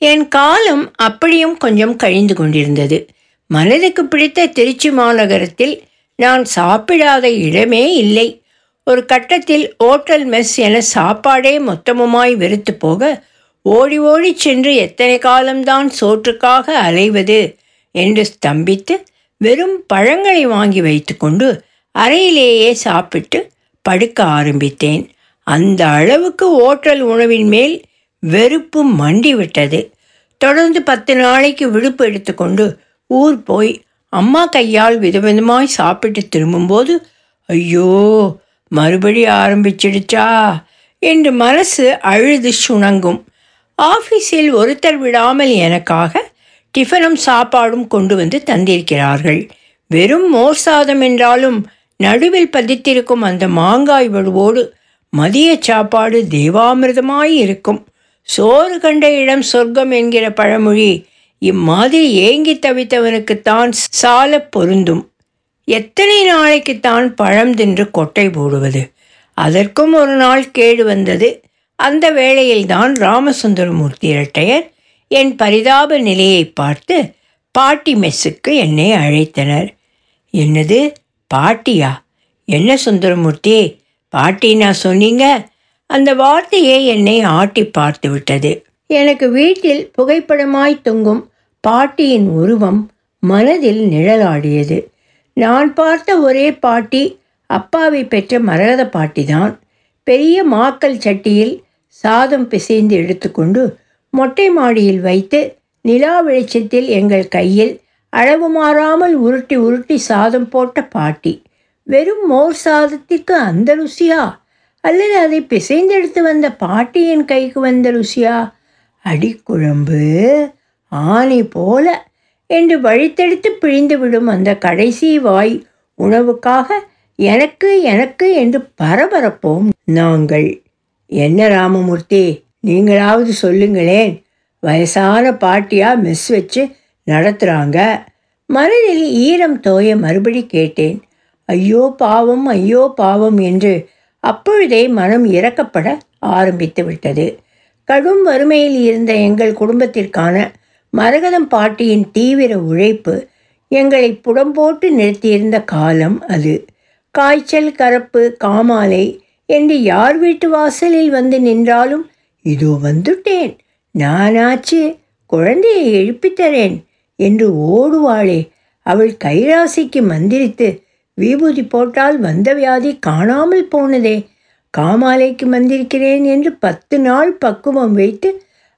என் காலம் அப்படியும் கொஞ்சம் கழிந்து கொண்டிருந்தது. மனதுக்கு பிடித்த திருச்சி மாநகரத்தில் நான் சாப்பிடாத இடமே இல்லை. ஒரு கட்டத்தில் ஓட்டல் மெஸ் என சாப்பாடே மொத்தமுமாய் வெறுத்து போக ஓடி ஓடி சென்று எத்தனை காலம்தான் சோற்றுக்காக அலைவது என்று ஸ்தம்பித்து வெறும் பழங்களை வாங்கி வைத்துக்கொண்டு அறையிலேயே சாப்பிட்டு படுக்க ஆரம்பித்தேன். அந்த அளவுக்கு ஓட்டல் உணவின் மேல் வெறுப்பு மண்டிவிட்டது. தொடர்ந்து பத்து நாளைக்கு விடுப்பு எடுத்துக்கொண்டு ஊர் போய் அம்மா கையால் விதவிதமாய் சாப்பிட்டு திரும்பும்போது ஐயோ மறுபடி ஆரம்பிச்சிடுச்சா? என்று மனசு அழுது சுணங்கும். ஆஃபீஸில் ஒருத்தர் விடாமல் எனக்காக டிஃபனும் சாப்பாடும் கொண்டு வந்து தந்திருக்கிறார்கள். வெறும் மோர் சாதம் என்றாலும் நடுவில் பதித்திருக்கும் அந்த மாங்காய் வடுவோடு மதிய சாப்பாடு தேவாமிர்தமாய் இருக்கும். சோறு கண்ட இடம் சொர்க்கம் என்கிற பழமொழி இம்மாதிரி ஏங்கி தவித்தவனுக்குத்தான் சால பொருந்தும். எத்தனை நாளைக்குத்தான் பழம் தின்று கொட்டை போடுவது? அதற்கும் ஒரு நாள் கேடு வந்தது. அந்த வேளையில்தான் ராமசுந்தரமூர்த்தி இரட்டையர் என் பரிதாப நிலையை பார்த்து பாட்டி மெஸ்ஸுக்கு என்னை அழைத்தனர். என்னது? பாட்டியா? என்ன சுந்தரமூர்த்தி? பாட்டி நான் சொன்னீங்க. அந்த வார்த்தையே என்னை ஆட்டி பார்த்து விட்டது. எனக்கு வீட்டில் புகைப்படமாய் தொங்கும் பாட்டியின் உருவம் மனதில் நிழலாடியது. நான் பார்த்த ஒரே பாட்டி அப்பாவை பெற்ற மரகத பாட்டிதான். பெரிய மாக்கல் சட்டியில் சாதம் பிசைந்து எடுத்துக்கொண்டு மொட்டை மாடியில் வைத்து நிலா வெளிச்சத்தில் எங்கள் கையில் அளவு மாறாமல் உருட்டி உருட்டி சாதம் போட்ட பாட்டி. வெறும் மோர் சாதத்திற்கு அந்த ருசியா? அல்லது அதை பிசைந்தெடுத்து வந்த பாட்டியின் கைக்கு வந்த ருசியா? அடிக்குழம்பு ஆணி போல என்று வழித்தெடுத்து பிழிந்து விடும் அந்த கடைசி வாய் உணவுக்காக எனக்கு எனக்கு என்று பரபரப்போம் நாங்கள். என்ன ராமமூர்த்தி நீங்களாவது சொல்லுங்களேன். வயசான பாட்டியாக மெஸ் வச்சு நடத்துகிறாங்க மனதில் ஈரம் தோய மறுபடி கேட்டேன். ஐயோ பாவம் ஐயோ பாவம் என்று அப்பொழுதே மனம் இறக்கப்பட ஆரம்பித்து விட்டது. கடும் வறுமையில் இருந்த எங்கள் குடும்பத்திற்கான மரகதம் பாட்டியின் தீவிர உழைப்பு எங்களை புடம்போட்டு நிறுத்தியிருந்த காலம் அது. காய்ச்சல் கரப்பு காமாலை என்று யார் வீட்டு வாசலில் வந்து நின்றாலும் இதோ வந்துட்டேன். நானாச்சு குழந்தையை எழுப்பித்தரேன். என்று ஓடுவாளே. அவள் கைராசிக்கு மந்திரித்து விபூதி போட்டால் வந்த வியாதி காணாமல் போனதே. காமாலைக்கு மந்திரிக்கிறேன் என்று பத்து நாள் பக்குவம் வைத்து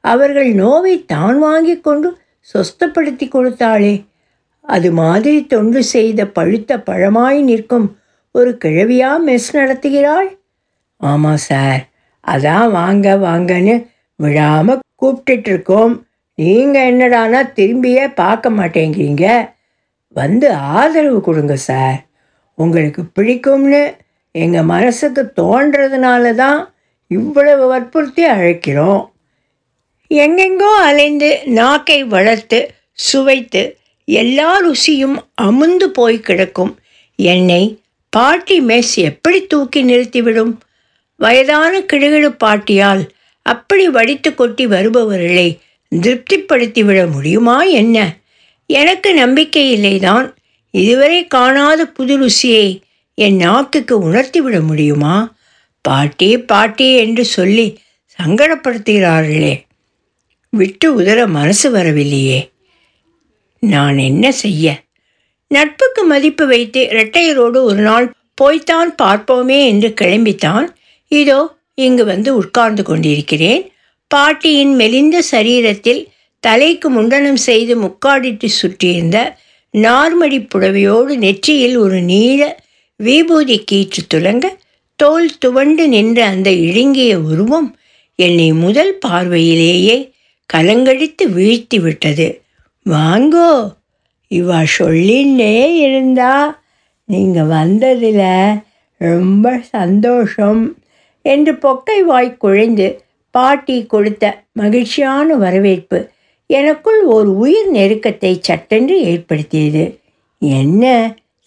அவர்கள் நோவை தான் வாங்கி கொண்டு சொஸ்தப்படுத்தி கொடுத்தாளே. அது மாதிரி தொண்டு செய்த பழுத்த பழமாய் நிற்கும் ஒரு கிழவியா மெஸ் நடத்துகிறாள்? ஆமாம் சார். அதான் வாங்க வாங்கன்னு விழாமல் கூப்பிட்டுட்ருக்கோம் நீங்கள் என்னடானா திரும்பியே பார்க்க மாட்டேங்கிறீங்க. வந்து ஆதரவு கொடுங்க சார். உங்களுக்கு பிடிக்கும்னு எங்கள் மனசுக்கு தோன்றதுனால தான் இவ்வளவு வற்புறுத்தி அழைக்கிறோம். எங்கெங்கோ அலைந்து நாக்கை வளர்த்து சுவைத்து எல்லா ருசியும் அமுந்து போய் கிடக்கும். என்னை பாட்டி மேஸ் எப்படி தூக்கி நிறுத்திவிடும்? வயதான கிடுகிடு பாட்டியால் அப்படி வடித்து கொட்டி வருபவர்களை திருப்திப்படுத்திவிட முடியுமா என்ன? எனக்கு நம்பிக்கை இல்லைதான். இதுவரை காணாத புது ருசியை என் நாக்குக்கு உணர்த்திவிட முடியுமா? பாட்டி பாட்டி என்று சொல்லி சங்கடப்படுத்துகிறார்களே. விட்டு உதற மனசு வரவில்லையே. நான் என்ன செய்ய? நட்புக்கு மதிப்பு வைத்து இரட்டையரோடு ஒரு நாள் போய்த்தான் பார்ப்போமே என்று கிளம்பித்தான். இதோ இங்கு வந்து உட்கார்ந்து கொண்டிருக்கிறேன். பாட்டியின் மெலிந்த சரீரத்தில் தலைக்கு முண்டனம் செய்து முக்காடிட்டு சுற்றியிருந்த நார்மடி புடவையோடு நெற்றியில் ஒரு நீள விபூதி கீற்று துலங்க தோல் துவண்டு நின்ற அந்த இழுங்கிய உருவம் என்னை முதல் பார்வையிலேயே கலங்கடித்து வீழ்த்தி விட்டது. வாங்கோ இவா சொல்லின்னே இருந்தா நீங்கள் வந்ததில் ரொம்ப சந்தோஷம் என்று பொக்கை வாய் குழைந்து பாட்டி கொடுத்த மகிழ்ச்சியான வரவேற்பு எனக்குள் ஒரு உயிர் நெருக்கத்தை சட்டென்று ஏற்படுத்தியது. என்ன?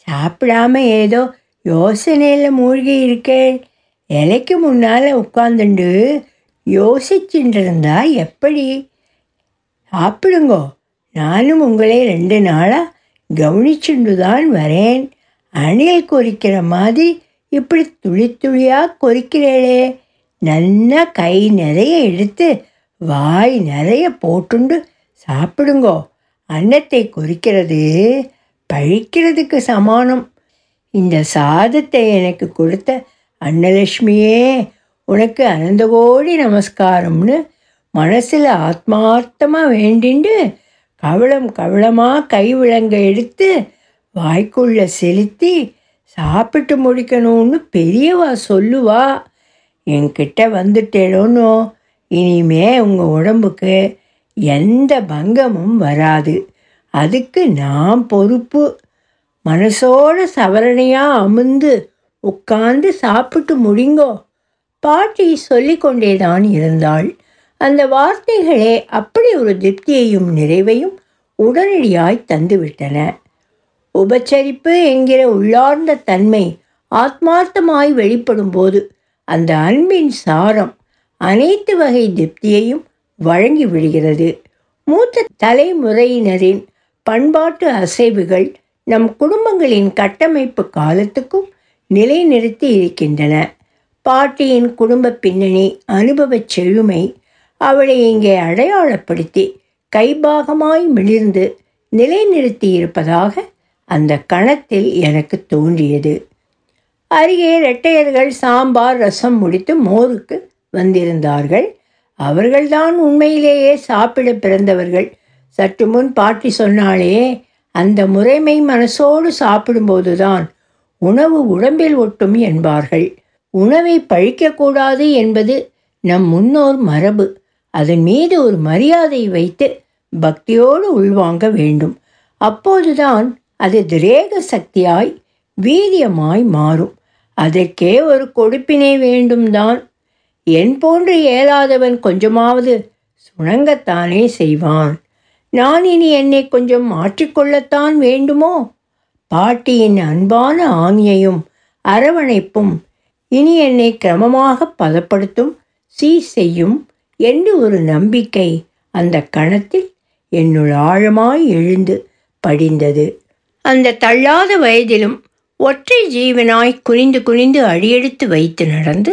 சாப்பிடாம ஏதோ யோசனையில் மூழ்கி இருக்கேன் இலைக்கு முன்னால் உட்காந்துண்டு யோசிச்சுட்டு இருந்தா எப்படி? சாப்பிடுங்கோ. நானும் உங்களை ரெண்டு நாளாக கவனிச்சுண்டு தான் வரேன். அணில் கொறிக்கிற மாதிரி இப்படி துளி துளியாக கொறிக்கிறேளே. நல்லா கை நிறைய எடுத்து வாய் நிறைய போட்டுண்டு சாப்பிடுங்கோ. அன்னத்தை குறிக்கிறது பழிக்கிறதுக்கு சமானம். இந்த சாதத்தை எனக்கு கொடுத்த அன்னலட்சுமியே உனக்கு அனந்தகோடி நமஸ்காரம்னு மனசில் ஆத்மார்த்தமாக வேண்டிண்டு கவளம் கவளமாக கை விளங்க எடுத்து வாய்க்குள்ளே செலுத்தி சாப்பிட்டு முடிக்கணும்னு பெரியவா சொல்லுவா. என்கிட்ட வந்துட்டேனோ இனிமே உங்கள் உடம்புக்கு எந்த பங்கமும் வராது. அதுக்கு நான் பொறுப்பு. மனசோட சவரணையாக அமுந்து உட்கார்ந்து சாப்பிட்டு முடிங்கோ. பாட்டி சொல்லிக்கொண்டே தான் இருந்தாள். அந்த வார்த்தைகளே அப்படி ஒரு திருப்தியையும் நிறைவையும் உடனடியாய் தந்துவிட்டன. உபச்சரிப்பு என்கிற உள்ளார்ந்த தன்மை ஆத்மார்த்தமாய் வெளிப்படும் போது அந்த அன்பின் சாரம் அனைத்து வகை திருப்தியையும் வழங்கி விடுகிறது. மூத்த தலைமுறையினரின் பண்பாட்டு அசைவுகள் நம் குடும்பங்களின் கட்டமைப்பு காலத்துக்கும் நிலைநிறுத்தி இருக்கின்றன. பாட்டியின் குடும்ப பின்னணி அனுபவச் செழுமை அவளை இங்கே அடையாளப்படுத்தி கைபாகமாய் மிளிர்ந்து நிலைநிறுத்தியிருப்பதாக அந்த கணத்தில் எனக்கு தோன்றியது. அருகே இரட்டையர்கள் சாம்பார் ரசம் முடித்து மோருக்கு வந்திருந்தார்கள். அவர்கள்தான் உண்மையிலேயே சாப்பிட பிறந்தவர்கள். சற்று முன் பாட்டி சொன்னாலே அந்த முறைமை மனசோடு சாப்பிடும்போதுதான் உணவு உடம்பில் ஒட்டும் என்பார்கள். உணவை பழிக்கக்கூடாது என்பது நம் முன்னோர் மரபு. அதன் மீது ஒரு மரியாதை வைத்து பக்தியோடு உள்வாங்க வேண்டும். அப்போதுதான் அது திரேக சக்தியாய் வீரியமாய் மாறும். அதற்கே ஒரு கொடுப்பினை வேண்டும்தான். என் போன்று இயலாதவன் கொஞ்சமாவது சுணங்கத்தானே செய்வான். நான் இனி என்னை கொஞ்சம் மாற்றிக்கொள்ளத்தான் வேண்டுமோ? பாட்டியின் அன்பான ஆமியையும் அரவணைப்பும் இனி என்னை கிரமமாக பதப்படுத்தும் சீ செய்யும் என்று ஒரு நம்பிக்கை அந்த கணத்தில் என்னுள் ஆழமாய் எழுந்து படிந்தது. அந்த தள்ளாத வயதிலும் ஒற்றை ஜீவனாய் குனிந்து குனிந்து அடியெடுத்து வைத்து நடந்து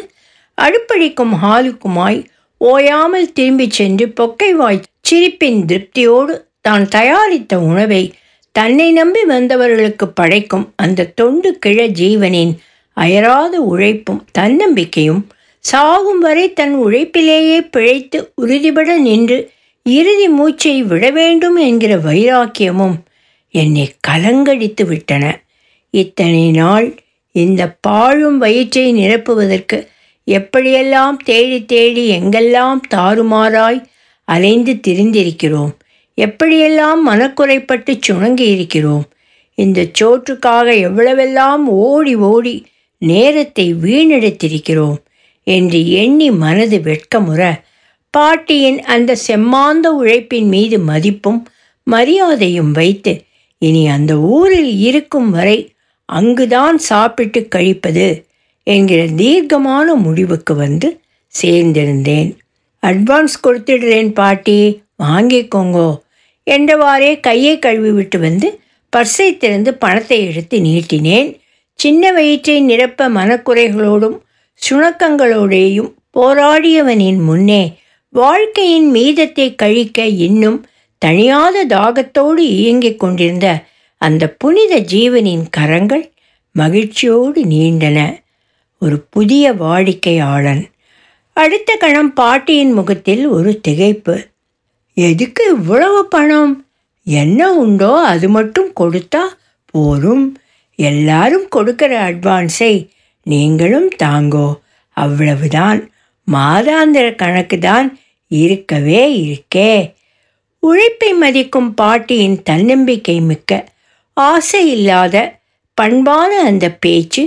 அடுப்படிக்கும் ஹாலுக்குமாய் ஓயாமல் திரும்பிச் சென்று பொக்கைவாய் சிரிப்பின் திருப்தியோடு தான் தயாரித்த உணவை தன்னை நம்பி வந்தவர்களுக்கு படைக்கும் அந்த தொண்டு கிழ ஜீவனின் அயராத உழைப்பும் தன்னம்பிக்கையும் சாகும் வரை தன் உழைப்பிலேயே பிழைத்து உறுதிபட நின்று இறுதி மூச்சை விட வேண்டும் என்கிற வைராக்கியமும் என்னை கலங்கடித்து விட்டன. இத்தனை நாள் இந்த பாழும் வயிற்றை நிரப்புவதற்கு எப்படியெல்லாம் தேடி தேடி எங்கெல்லாம் தாறுமாறாய் அலைந்து திரிந்திருக்கிறோம்? எப்படியெல்லாம் மனக்குறைப்பட்டு சுணங்கி இருக்கிறோம் இந்த சோற்றுக்காக எவ்வளவெல்லாம் ஓடி ஓடி நேரத்தை வீணெடுத்திருக்கிறோம்? என்று எண்ணி மனது வெட்கமுற பாட்டியின் அந்த செம்மாந்த உழைப்பின் மீது மதிப்பும் மரியாதையும் வைத்து இனி அந்த ஊரில் இருக்கும் வரை அங்குதான் சாப்பிட்டு கழிப்பது என்கிற தீர்க்கமான முடிவுக்கு வந்து சேர்ந்திருந்தேன். அட்வான்ஸ் கொடுத்துடுறேன் பாட்டி. வாங்கிக்கோங்கோ என்றவாறே கையை கழுவி விட்டு வந்து பர்ஸை திறந்து பணத்தை எடுத்து நீட்டினேன். சின்ன வயிற்றை நிரப்ப மனக்குறைகளோடும் சுணக்கங்களோடேயும் போராடியவனின் முன்னே வாழ்க்கையின் மீதத்தை கழிக்க இன்னும் தனியாத தாகத்தோடு இயங்கிக் கொண்டிருந்த அந்த புனித ஜீவனின் கரங்கள் மகிழ்ச்சியோடு நீண்டன. ஒரு புதிய வாடிக்கையாளன். அடுத்த கணம் பாட்டியின் முகத்தில் ஒரு திகைப்பு. எதுக்கு இவ்வளவு பணம்? என்ன உண்டோ அது மட்டும் கொடுத்தா போரும் எல்லாரும் கொடுக்கிற அட்வான்ஸை நீங்களும் தாங்கோ. அவ்வளவுதான். மாதாந்திர கணக்கு தான் இருக்கவே இருக்கே. உழைப்பை மதிக்கும் பாட்டியின் தன்னம்பிக்கை மிக்க ஆசை இல்லாத பண்பான அந்த பேச்சு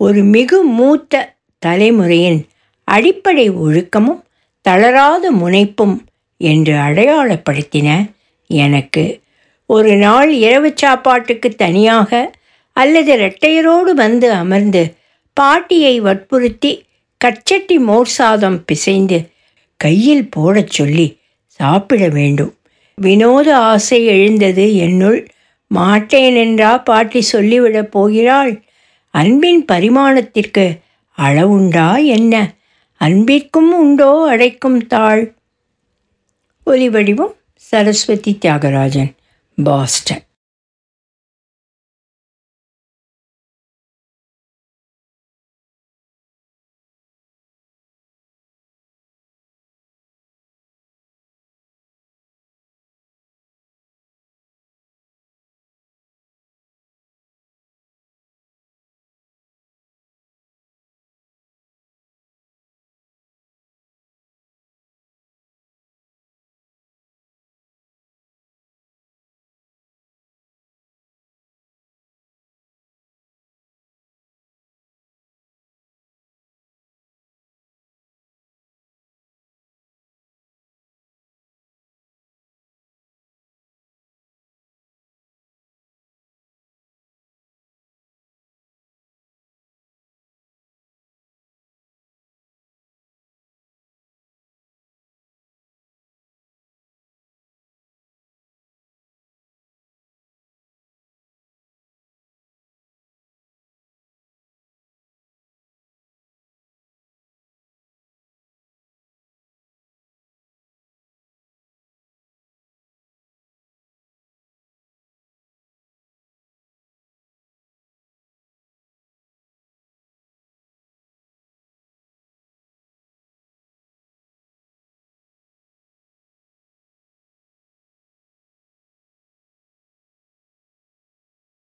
ஒரு மிகு மூத்த தலைமுறையின் அடிப்படை ஒழுக்கமும் தளராத முனைப்பும் என்று அடையாளப்படுத்தின எனக்கு. ஒரு நாள் இரவு சாப்பாட்டுக்கு தனியாக அல்லது இரட்டையரோடு வந்து அமர்ந்து பாட்டியை வற்புறுத்தி கச்சட்டி மோர் சாதம் பிசைந்து கையில் போடச் சொல்லி சாப்பிட வேண்டும். வினோத ஆசை எழுந்தது என்னுள் மாட்டேன் என்றா பாட்டி சொல்லிவிடப் போகிறாள். அன்பின் பரிமாணத்திற்கு அளவுண்டா என்ன? அன்பிற்கும் உண்டோ அடைக்கும் தாள்? ஒலிவடிவம் சரஸ்வதி தியாகராஜன் பாஸ்டன்.